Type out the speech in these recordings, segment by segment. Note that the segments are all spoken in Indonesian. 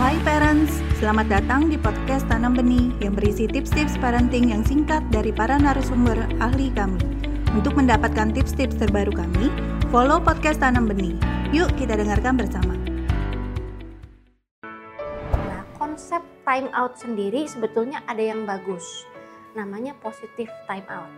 Hai parents, selamat datang di podcast Tanam Benih yang berisi tips-tips parenting yang singkat dari para narasumber ahli kami. Untuk mendapatkan tips-tips terbaru kami, follow podcast Tanam Benih. Yuk kita dengarkan bersama. Nah, konsep time out sendiri sebetulnya ada yang bagus. Namanya positive time out.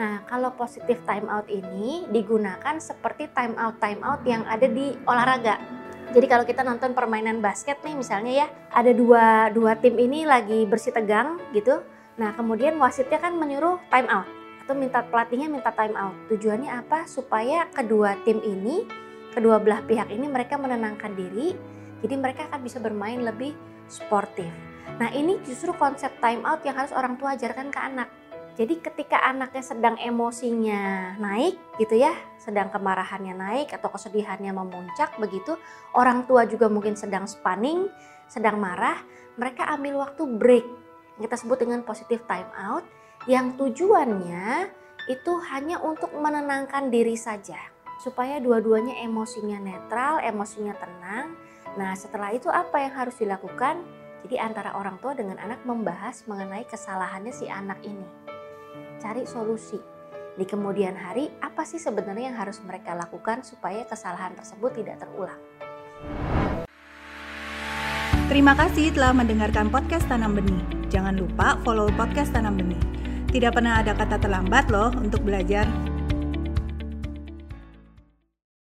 Nah, kalau positive time out ini digunakan seperti time out time out yang ada di olahraga. Jadi kalau kita nonton permainan basket nih misalnya ya, ada dua dua tim ini lagi bersih tegang gitu. Nah, kemudian wasitnya kan menyuruh time out atau minta pelatihnya minta time out. Tujuannya apa? Supaya kedua tim ini, kedua belah pihak ini mereka menenangkan diri. Jadi mereka akan bisa bermain lebih sportif. Nah, ini justru konsep time out yang harus orang tua ajarkan ke anak jadi ketika anaknya sedang emosinya naik gitu ya, sedang kemarahannya naik atau kesedihannya memuncak begitu, orang tua juga mungkin sedang spanning, sedang marah, mereka ambil waktu break. Kita sebut dengan positive time out yang tujuannya itu hanya untuk menenangkan diri saja supaya dua-duanya emosinya netral, emosinya tenang. Nah, setelah itu apa yang harus dilakukan? Jadi antara orang tua dengan anak membahas mengenai kesalahannya si anak ini cari solusi. Di kemudian hari, apa sih sebenarnya yang harus mereka lakukan supaya kesalahan tersebut tidak terulang? Terima kasih telah mendengarkan podcast Tanam Benih. Jangan lupa follow podcast Tanam Benih. Tidak pernah ada kata terlambat loh untuk belajar.